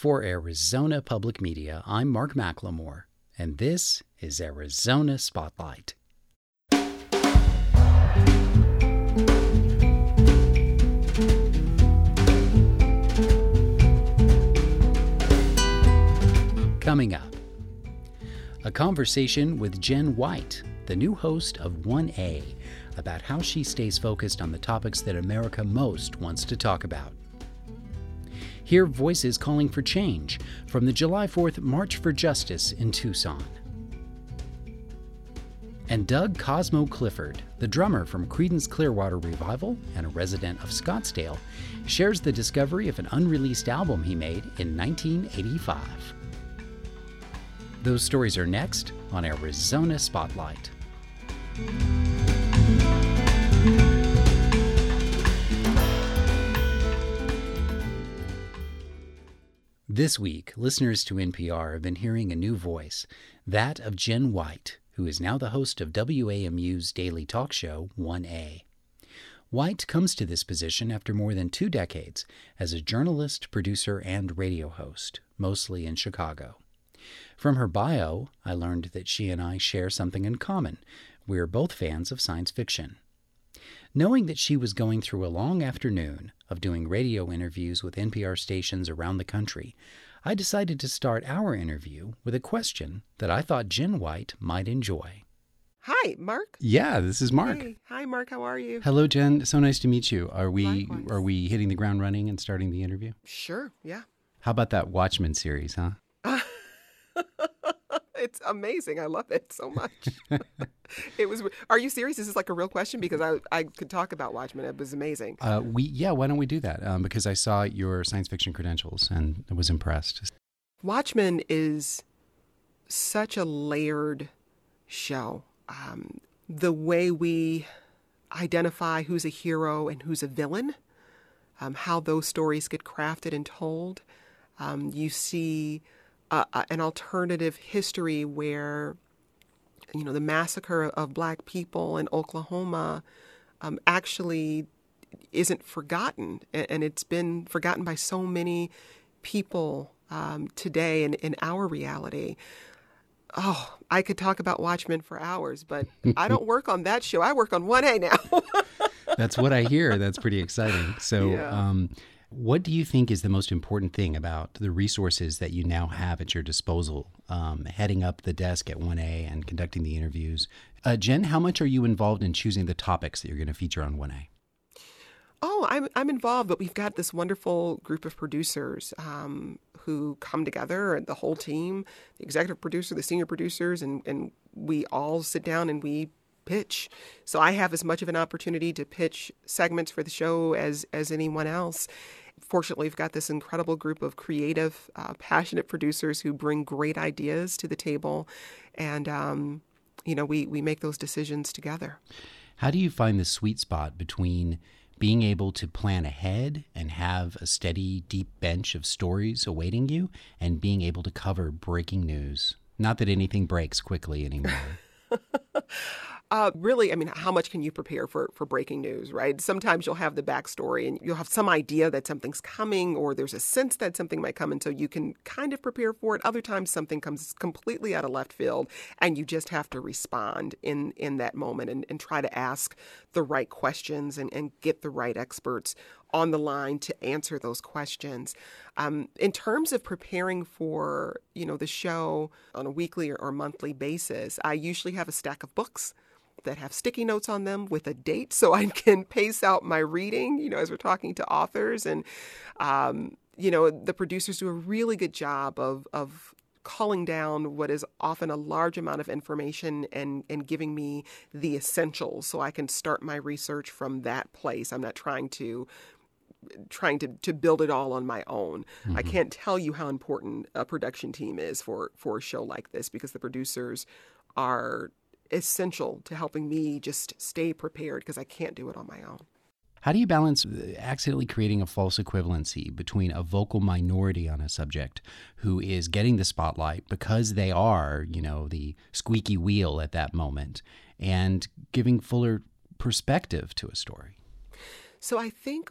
For Arizona Public Media, I'm Mark McLemore, and this is Arizona Spotlight. Coming up, a conversation with Jen White, the new host of 1A, about how she stays focused on the topics that America most wants to talk about. Hear voices calling for change from the July 4th March for Justice in Tucson. And Doug Cosmo Clifford, the drummer from Creedence Clearwater Revival and a resident of Scottsdale, shares the discovery of an unreleased album he made in 1985. Those stories are next on Arizona Spotlight. This week, listeners to NPR have been hearing a new voice, that of Jen White, who is now the host of WAMU's daily talk show, 1A. White comes to this position after more than two decades as a journalist, producer, and radio host, mostly in Chicago. From her bio, I learned that she and I share something in common. We are both fans of science fiction. Knowing that she was going through a long afternoon of doing radio interviews with NPR stations around the country, I decided to start our interview with a question that I thought Jen White might enjoy. Hi, Mark. Yeah, this is Mark. Hey. Hi, Mark. How are you? Hello, Jen. So nice to meet you. Are we Likewise. are we hitting the ground running and starting the interview? Sure. Yeah. How about that Watchmen series, huh? It's amazing. I love it so much. it was. Are you serious? Is this like a real question? Because I I could talk about Watchmen. It was amazing. Uh, we yeah. Why don't we do that? Um, because I saw your science fiction credentials and I was impressed. Watchmen is such a layered show. Um, the way we identify who's a hero and who's a villain, um, how those stories get crafted and told. Um, you see uh, an alternative history where, you know, the massacre of black people in Oklahoma um, actually isn't forgotten, and it's been forgotten by so many people um, today in, in our reality. Oh, I could talk about Watchmen for hours, but I don't work on that show. I work on 1A now. That's what I hear. That's pretty exciting. So, Yeah. um, what do you think is the most important thing about the resources that you now have at your disposal, um, heading up the desk at 1A and conducting the interviews? Uh, Jen, how much are you involved in choosing the topics that you're going to feature on 1A? Oh, I'm I'm involved, but we've got this wonderful group of producers um, who come together, the whole team, the executive producer, the senior producers, and and we all sit down and we pitch. So I have as much of an opportunity to pitch segments for the show as as anyone else. Fortunately, we've got this incredible group of creative, uh, passionate producers who bring great ideas to the table, and um, you know we we make those decisions together. How do you find the sweet spot between being able to plan ahead and have a steady, deep bench of stories awaiting you and being able to cover breaking news? Not that anything breaks quickly anymore. Uh, really, I mean, how much can you prepare for, for breaking news, right? Sometimes you'll have the backstory and you'll have some idea that something's coming or there's a sense that something might come, and so you can kind of prepare for it. Other times, something comes completely out of left field and you just have to respond in, in that moment and, and try to ask the right questions and, and get the right experts on the line to answer those questions. Um, in terms of preparing for, you know, the show on a weekly or, or monthly basis, I usually have a stack of books that have sticky notes on them with a date so I can pace out my reading, you know, as we're talking to authors. And, um, you know, the producers do a really good job of, of culling down what is often a large amount of information and, and giving me the essentials so I can start my research from that place. I'm not trying to trying to, to build it all on my own. I can't tell you how important a production team is for, for a show like this because the producers are essential to helping me just stay prepared because I can't do it on my own. How do you balance uh, accidentally creating a false equivalency between a vocal minority on a subject who is getting the spotlight because they are, you know, the squeaky wheel at that moment and giving fuller perspective to a story? So I think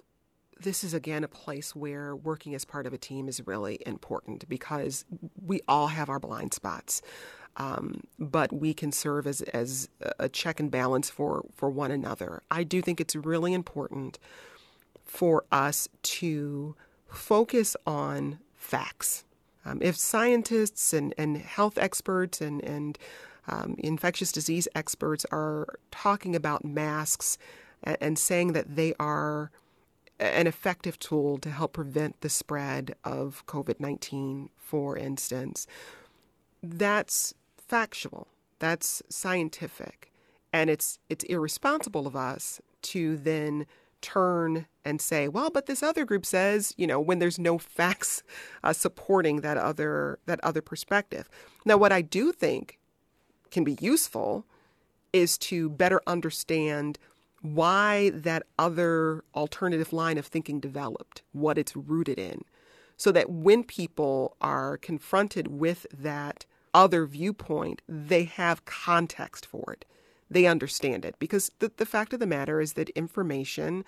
this is again a place where working as part of a team is really important because we all have our blind spots. Um, but we can serve as, as a check and balance for, for one another. I do think it's really important for us to focus on facts. Um, if scientists and, and health experts and, and um, infectious disease experts are talking about masks and, and saying that they are an effective tool to help prevent the spread of COVID 19, for instance, that's factual, that's scientific. And it's, it's irresponsible of us to then turn and say, well, but this other group says, you know, when there's no facts uh, supporting that other that other perspective. Now, what I do think can be useful is to better understand why that other alternative line of thinking developed, what it's rooted in, so that when people are confronted with that other viewpoint, they have context for it they understand it. Because the, the fact of the matter is that information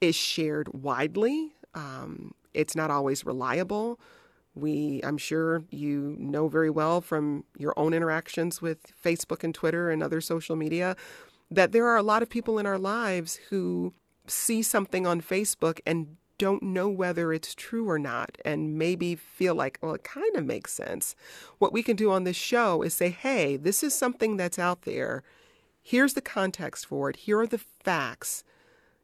is shared widely, um, it's not always reliable. We, I'm sure you know very well from your own interactions with Facebook and Twitter and other social media that there are a lot of people in our lives who see something on Facebook and don't know whether it's true or not and maybe feel like, well, it kind of makes sense. What we can do on this show is say, hey, this is something that's out there. Here's the context for it. Here are the facts.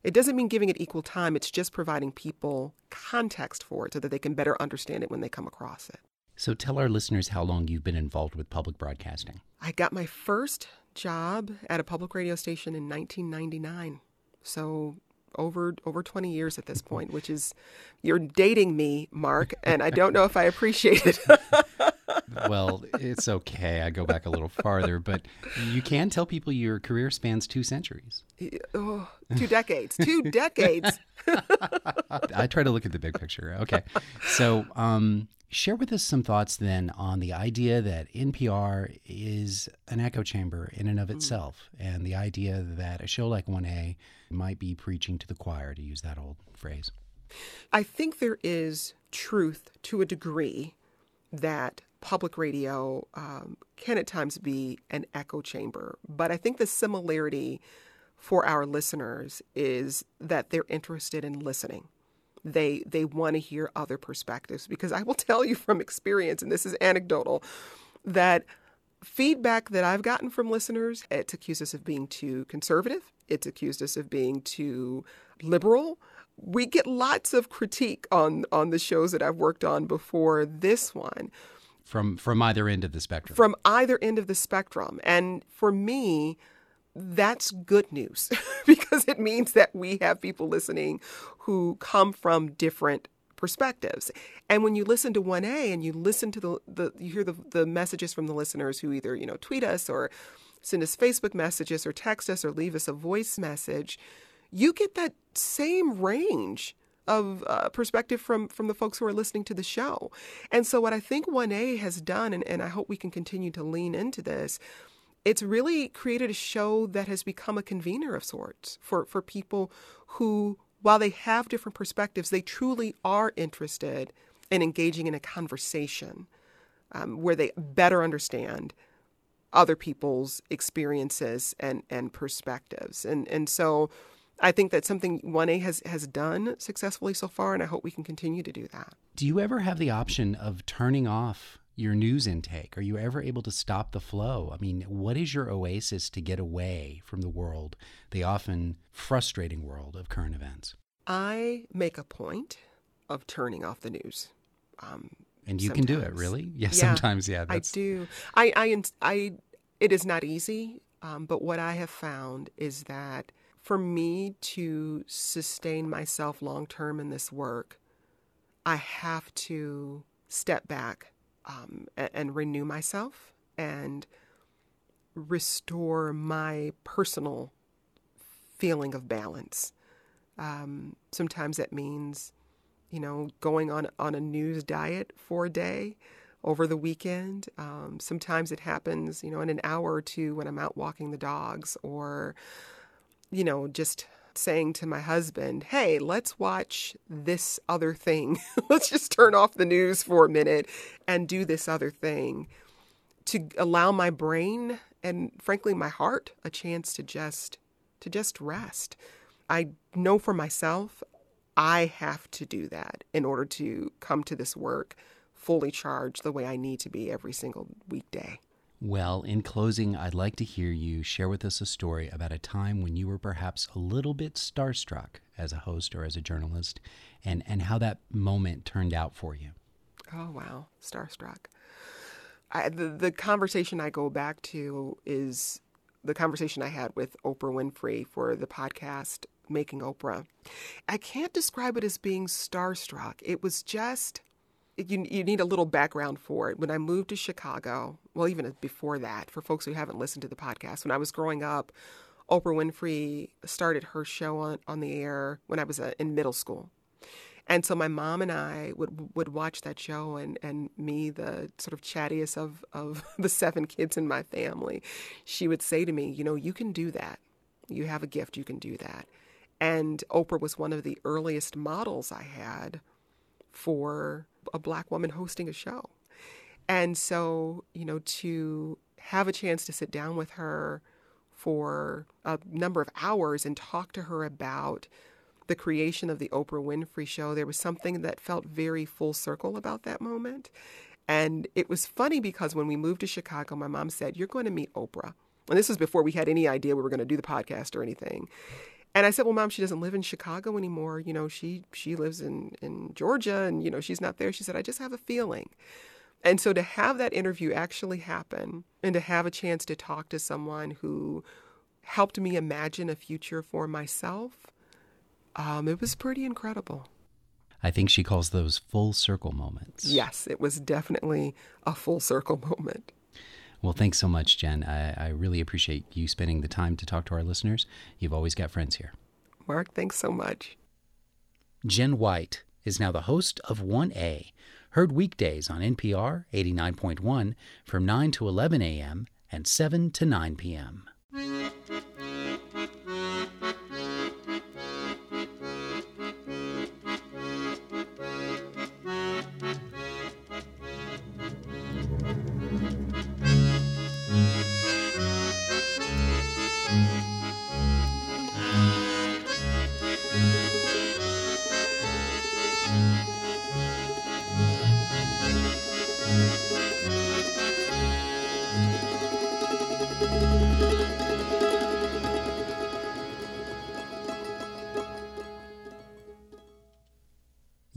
It doesn't mean giving it equal time, it's just providing people context for it so that they can better understand it when they come across it. So tell our listeners how long you've been involved with public broadcasting. I got my first job at a public radio station in 1999. So over over 20 years at this point, which is you're dating me, Mark, and I don't know if I appreciate it. well, it's okay. I go back a little farther, but you can tell people your career spans two centuries. Oh, two decades. Two decades. I try to look at the big picture. Okay. So, um, share with us some thoughts then on the idea that NPR is an echo chamber in and of mm. itself, mm. and the idea that a show like 1A might be preaching to the choir, to use that old phrase. I think there is truth to a degree that public radio um, can at times be an echo chamber. But I think the similarity for our listeners is that they're interested in listening. They they want to hear other perspectives because I will tell you from experience, and this is anecdotal, that feedback that I've gotten from listeners, it's accused us of being too conservative. It's accused us of being too liberal. We get lots of critique on on the shows that I've worked on before this one from from either end of the spectrum. From either end of the spectrum. And for me, that's good news because it means that we have people listening who come from different perspectives. And when you listen to 1A and you listen to the, the you hear the, the messages from the listeners who either, you know, tweet us or send us Facebook messages or text us or leave us a voice message, you get that same range of uh, perspective from from the folks who are listening to the show. And so what I think 1A has done, and, and I hope we can continue to lean into this, it's really created a show that has become a convener of sorts for, for people who, while they have different perspectives, they truly are interested in engaging in a conversation um, where they better understand other people's experiences and, and perspectives. And and so I think that's something 1A has, has done successfully so far, and I hope we can continue to do that. Do you ever have the option of turning off your news intake? Are you ever able to stop the flow? I mean, what is your oasis to get away from the world, the often frustrating world of current events? I make a point of turning off the news. Um, and you sometimes. can do it, really? Yeah, yeah sometimes, yeah. That's... I do. I, I, I, it is not easy, um, but what I have found is that for me to sustain myself long term in this work, I have to step back um, and, renew myself and restore my personal feeling of balance. Um, sometimes that means, you know, going on on a news diet for a day over the weekend. Um, sometimes it happens, you know, in an hour or two when I'm out walking the dogs or you know, just saying to my husband, hey, let's watch this other thing. let's just turn off the news for a minute and do this other thing to allow my brain and frankly my heart a chance to just to just rest. I know for myself I have to do that in order to come to this work fully charged the way I need to be every single weekday. Well, in closing, I'd like to hear you share with us a story about a time when you were perhaps a little bit starstruck as a host or as a journalist and, and how that moment turned out for you. Oh, wow. Starstruck. I, the, the conversation I go back to is the conversation I had with Oprah Winfrey for the podcast Making Oprah. I can't describe it as being starstruck. It was just you, you need a little background for it. When I moved to Chicago, well, even before that, for folks who haven't listened to the podcast, when I was growing up, Oprah Winfrey started her show on, on the air when I was uh, in middle school. And so my mom and I would would watch that show, and, and me, the sort of chattiest of, of the seven kids in my family, she would say to me, You know, you can do that. You have a gift, you can do that. And Oprah was one of the earliest models I had for a black woman hosting a show. And so, you know, to have a chance to sit down with her for a number of hours and talk to her about the creation of the Oprah Winfrey Show, there was something that felt very full circle about that moment. And it was funny because when we moved to Chicago, my mom said, You're going to meet Oprah. And this was before we had any idea we were going to do the podcast or anything. And I said, "Well, mom, she doesn't live in Chicago anymore. You know, she she lives in in Georgia, and you know, she's not there." She said, "I just have a feeling." And so to have that interview actually happen, and to have a chance to talk to someone who helped me imagine a future for myself, um, it was pretty incredible. I think she calls those full circle moments. Yes, it was definitely a full circle moment. Well, thanks so much, Jen. I, I really appreciate you spending the time to talk to our listeners. You've always got friends here. Mark, thanks so much. Jen White is now the host of 1A, heard weekdays on NPR 89.1 from 9 to 11 a.m. and 7 to 9 p.m.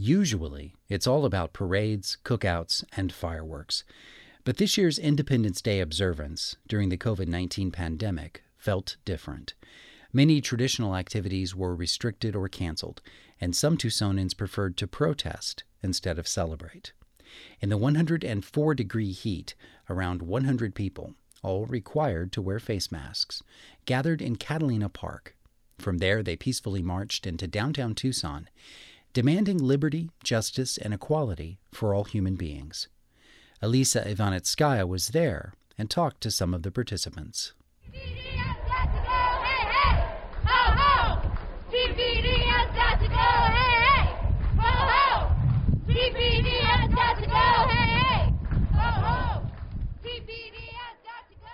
Usually, it's all about parades, cookouts, and fireworks. But this year's Independence Day observance during the COVID 19 pandemic felt different. Many traditional activities were restricted or canceled, and some Tucsonans preferred to protest instead of celebrate. In the 104 degree heat, around 100 people, all required to wear face masks, gathered in Catalina Park. From there, they peacefully marched into downtown Tucson demanding liberty, justice, and equality for all human beings. Elisa Ivanitskaya was there and talked to some of the participants.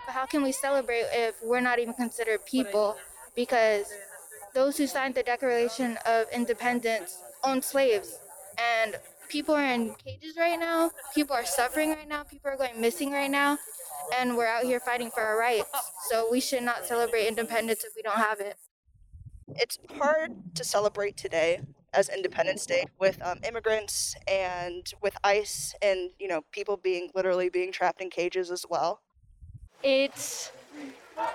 How can we celebrate if we're not even considered people? Because those who signed the Declaration of Independence own slaves. And people are in cages right now. People are suffering right now. People are going missing right now. And we're out here fighting for our rights. So we should not celebrate independence if we don't have it. It's hard to celebrate today as Independence Day with um, immigrants and with ICE and, you know, people being literally being trapped in cages as well. It's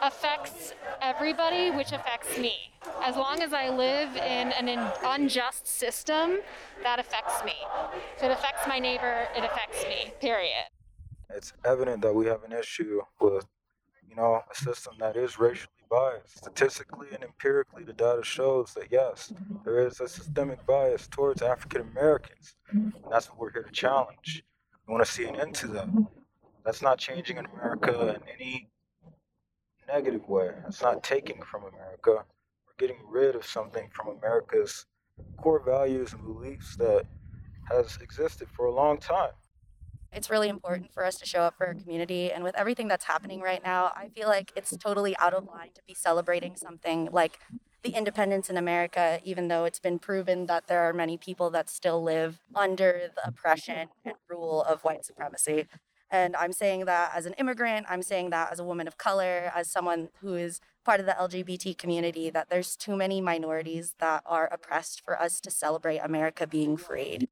affects everybody, which affects me. As long as I live in an unjust system, that affects me. If it affects my neighbor, it affects me, period. It's evident that we have an issue with, you know, a system that is racially biased. Statistically and empirically, the data shows that yes, there is a systemic bias towards African Americans. And that's what we're here to challenge. We want to see an end to that. That's not changing in America in any negative way. It's not taking from America. We're getting rid of something from America's core values and beliefs that has existed for a long time. It's really important for us to show up for our community. And with everything that's happening right now, I feel like it's totally out of line to be celebrating something like the independence in America, even though it's been proven that there are many people that still live under the oppression and rule of white supremacy. And I'm saying that as an immigrant, I'm saying that as a woman of color, as someone who is part of the LGBT community, that there's too many minorities that are oppressed for us to celebrate America being freed.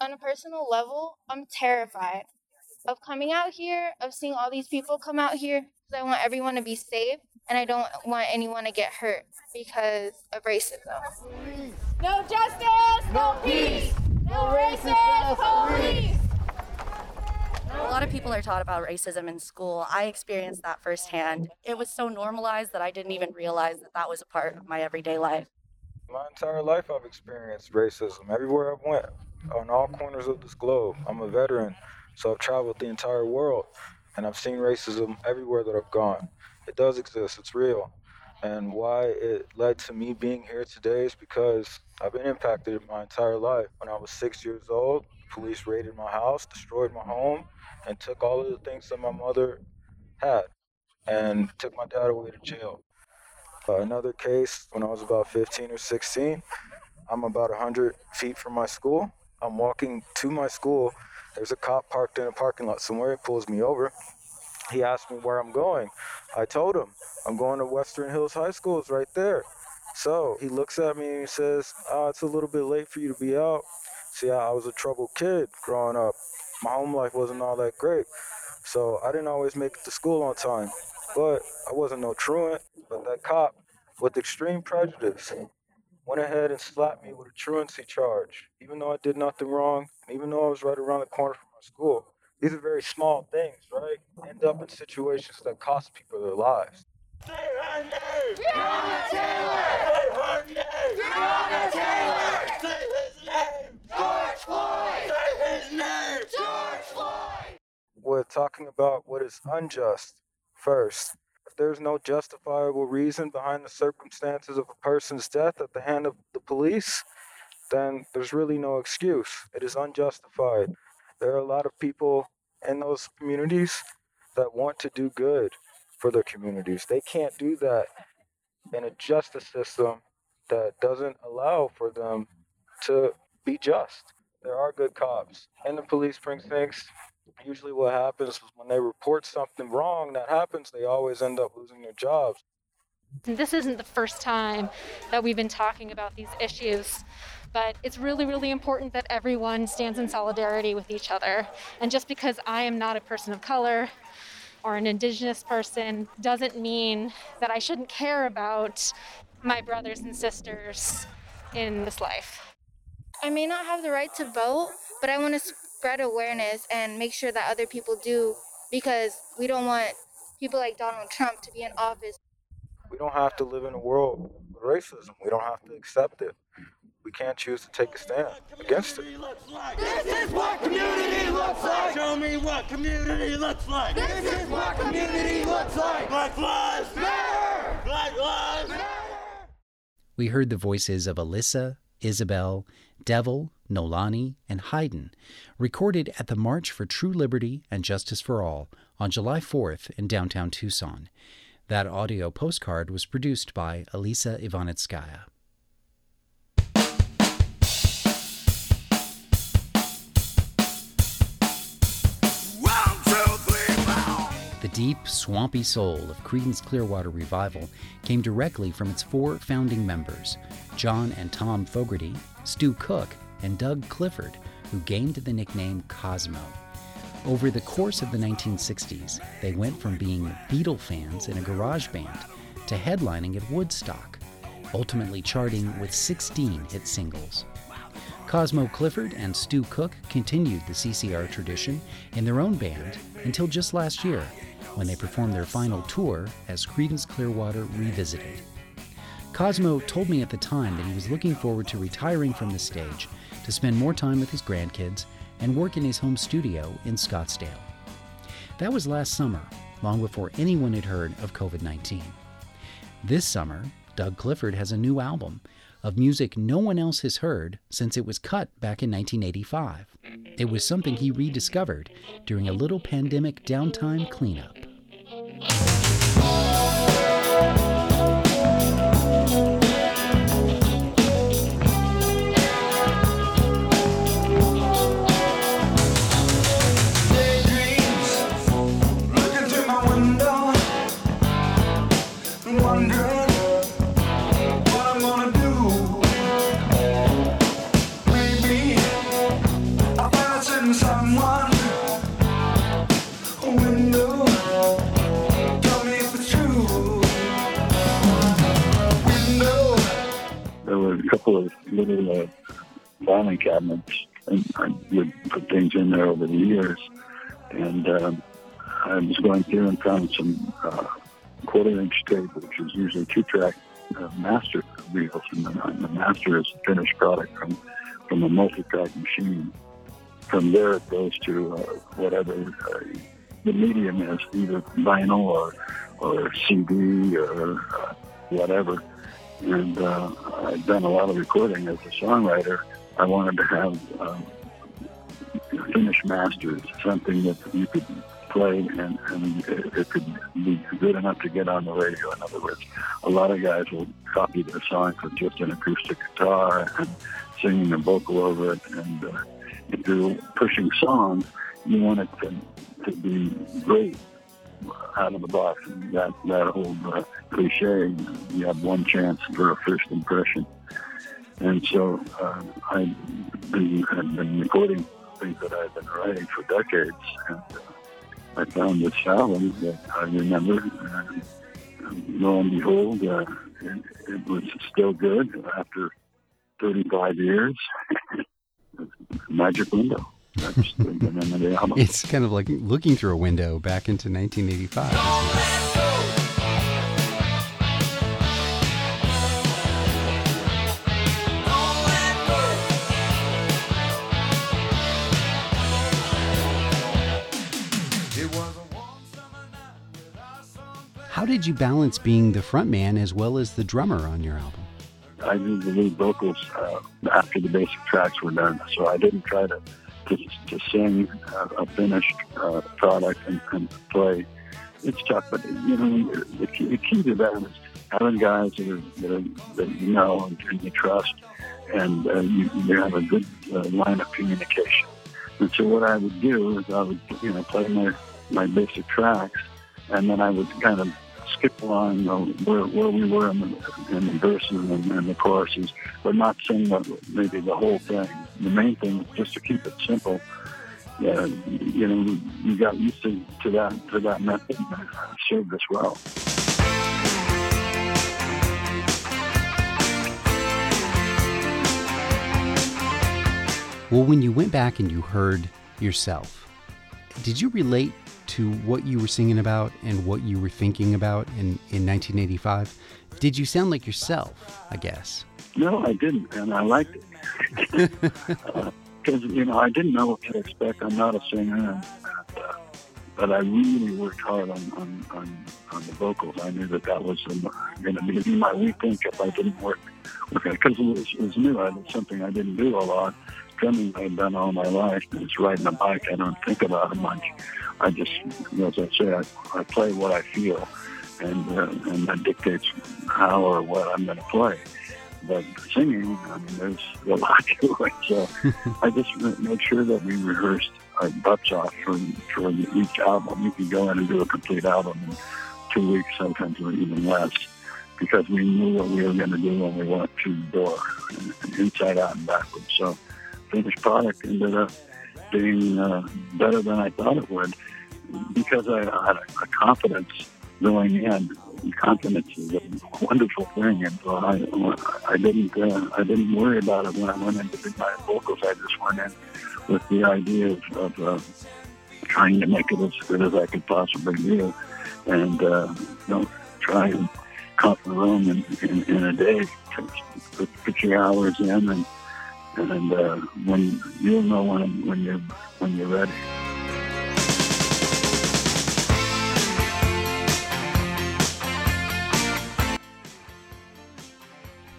On a personal level, I'm terrified of coming out here, of seeing all these people come out here. Because I want everyone to be safe and I don't want anyone to get hurt because of racism. No justice, no peace. No racist police. A lot of people are taught about racism in school. I experienced that firsthand. It was so normalized that I didn't even realize that that was a part of my everyday life. My entire life, I've experienced racism everywhere I've went, on all corners of this globe. I'm a veteran, so I've traveled the entire world, and I've seen racism everywhere that I've gone. It does exist. It's real. And why it led to me being here today is because I've been impacted my entire life. When I was six years old, police raided my house, destroyed my home, and took all of the things that my mother had and took my dad away to jail. Uh, another case, when I was about 15 or 16, I'm about 100 feet from my school. I'm walking to my school. There's a cop parked in a parking lot somewhere. He pulls me over. He asked me where I'm going. I told him, I'm going to Western Hills High School. It's right there. So he looks at me and he says, oh, It's a little bit late for you to be out. See, I was a troubled kid growing up my home life wasn't all that great. So I didn't always make it to school on time. But I wasn't no truant. But that cop, with extreme prejudice, went ahead and slapped me with a truancy charge, even though I did nothing wrong, and even though I was right around the corner from my school. These are very small things, right? End up in situations that cost people their lives. Taylor! Taylor! Say his name! George Floyd! Say his name! we're talking about what is unjust first. If there's no justifiable reason behind the circumstances of a person's death at the hand of the police, then there's really no excuse. It is unjustified. There are a lot of people in those communities that want to do good for their communities. They can't do that in a justice system that doesn't allow for them to be just. There are good cops in the police precincts usually what happens is when they report something wrong that happens, they always end up losing their jobs. This isn't the first time that we've been talking about these issues, but it's really, really important that everyone stands in solidarity with each other. And just because I am not a person of color or an indigenous person doesn't mean that I shouldn't care about my brothers and sisters in this life. I may not have the right to vote, but I want to spread awareness and make sure that other people do because we don't want people like Donald Trump to be in office. We don't have to live in a world with racism. We don't have to accept it. We can't choose to take a stand against it. This is what community looks like. Show me what community looks like. This is what community looks like. Black lives matter. Black lives matter. We heard the voices of Alyssa, Isabel, Devil, Nolani, and Haydn, recorded at the March for True Liberty and Justice for All on July 4th in downtown Tucson. That audio postcard was produced by Elisa Ivanitskaya. Deep, swampy soul of Creedence Clearwater Revival came directly from its four founding members John and Tom Fogerty, Stu Cook, and Doug Clifford, who gained the nickname Cosmo. Over the course of the 1960s, they went from being Beatle fans in a garage band to headlining at Woodstock, ultimately charting with 16 hit singles. Cosmo Clifford and Stu Cook continued the CCR tradition in their own band until just last year, when they performed their final tour as Creedence Clearwater Revisited. Cosmo told me at the time that he was looking forward to retiring from the stage to spend more time with his grandkids and work in his home studio in Scottsdale. That was last summer, long before anyone had heard of COVID 19. This summer, Doug Clifford has a new album of music no one else has heard since it was cut back in 1985. It was something he rediscovered during a little pandemic downtime cleanup. Thank you. Little uh, filing cabinets, and I would put things in there over the years. And um, I was going through and found some uh, quarter-inch tape, which is usually two-track uh, master reels, and the, the master is a finished product from from a multi-track machine. From there, it goes to uh, whatever uh, the medium is, either vinyl or or CD or uh, whatever and uh, I'd done a lot of recording as a songwriter. I wanted to have um, finished masters, something that you could play and, and it, could be good enough to get on the radio. In other words, a lot of guys will copy their songs with just an acoustic guitar and singing a vocal over it. And uh, if you're pushing songs, you want it to, to be great out of the box. That that old uh, cliche, you have one chance for a first impression. And so uh, I had been recording things that I've been writing for decades, and uh, I found this album that I remember. And lo and behold, uh, it, it was still good after 35 years. Magic window. That's the name of the album. It's kind of like looking through a window back into 1985. How did you balance being the frontman as well as the drummer on your album? I did the lead vocals uh, after the basic tracks were done, so I didn't try to to, to sing a, a finished uh, product and, and play. It's tough, but you know the key, the key to that is having guys that, are, that, are, that you know and, and you trust, and uh, you, you have a good uh, line of communication. And so what I would do is I would you know play my my basic tracks, and then I would kind of skip along where, where we were in the, in the verses and, and the choruses, but not sing the, maybe the whole thing. The main thing is just to keep it simple. Yeah, you know, you got used to, to that to that method it served us well. Well, when you went back and you heard yourself, did you relate to what you were singing about and what you were thinking about in, in 1985? Did you sound like yourself, I guess? No, I didn't, and I liked it. Because, uh, you know, I didn't know what to expect. I'm not a singer, and, uh, but I really worked hard on, on, on, on the vocals. I knew that that was going to be my weak link if I didn't work. Because it was, it was new. It was something I didn't do a lot. Drumming I've done all my life. It's riding a bike. I don't think about it much. I just, as I say, I, I play what I feel, and uh, and that dictates how or what I'm going to play. But singing, I mean, there's a lot to it. So I just made sure that we rehearsed our butts off for for each album. You could go in and do a complete album in two weeks, sometimes even less, because we knew what we were going to do when we went through the door, inside out and backwards. So finished product ended up being uh, better than I thought it would because I had a, confidence going in. Confidence is a wonderful thing, and so I, I didn't, uh, I didn't worry about it when I went in to do my vocals. I just went in with the idea of, uh, trying to make it as good as I could possibly do, and uh, know, try and cut the room in, in, in a day, put, put your hours in, and and uh, when you'll know when when you're when you're ready.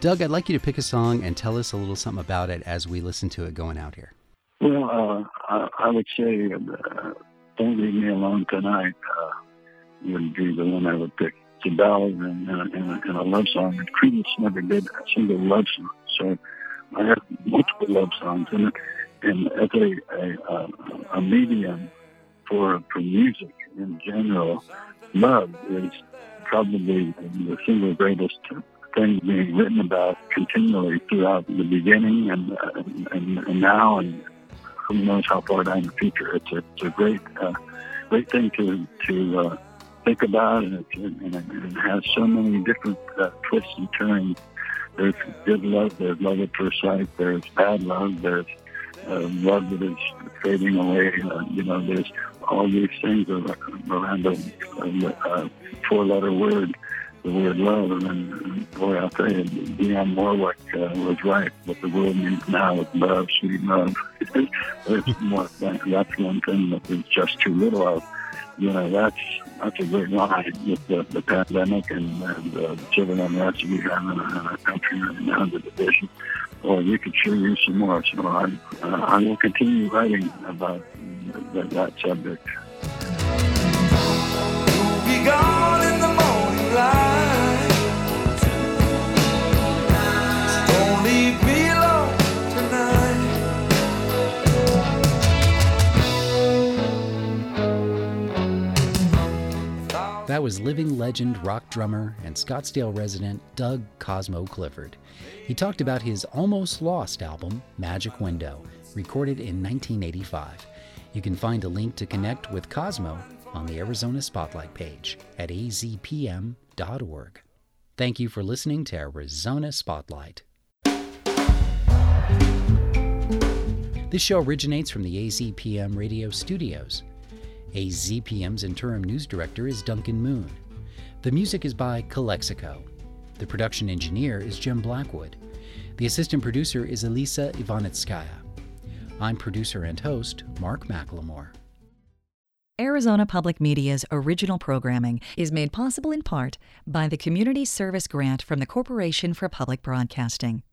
Doug, I'd like you to pick a song and tell us a little something about it as we listen to it going out here. Well, uh, I, I, would say uh, Don't Leave Me Alone Tonight uh, would be the one I would pick. It's a ballad and, and, and, and a love song. And Creedence never did a single love song. So I have multiple love songs it. And as a, a, a medium for, for music in general, love is probably the single greatest thing being written about continually throughout the beginning and, and, and now and who knows how far down the future. It's a, it's a great, uh, great thing to, to uh, think about, and it, and it has so many different uh, twists and turns. There's good love, there's love at first sight, there's bad love, there's uh, love that is fading away. Uh, you know, there's all these things around the uh, four-letter word the word love. And then, boy, I'll tell you, Dionne Warwick uh, was right. What the world needs now is love, sweet love. There's more, that's one thing that there's just too little of. You know, that's that's a great line with the, the pandemic and, and uh, the civil unrest we have in our, in our country right now, the division. Well, you could sure use some more. So I, uh, I will continue writing about that, that subject. That was living legend, rock drummer, and Scottsdale resident Doug Cosmo Clifford. He talked about his almost lost album, Magic Window, recorded in 1985. You can find a link to connect with Cosmo on the Arizona Spotlight page at azpm.org. Thank you for listening to Arizona Spotlight. This show originates from the AZPM radio studios. AZPM's interim news director is Duncan Moon. The music is by Calexico. The production engineer is Jim Blackwood. The assistant producer is Elisa Ivanitskaya. I'm producer and host Mark McLemore. Arizona Public Media's original programming is made possible in part by the Community Service Grant from the Corporation for Public Broadcasting.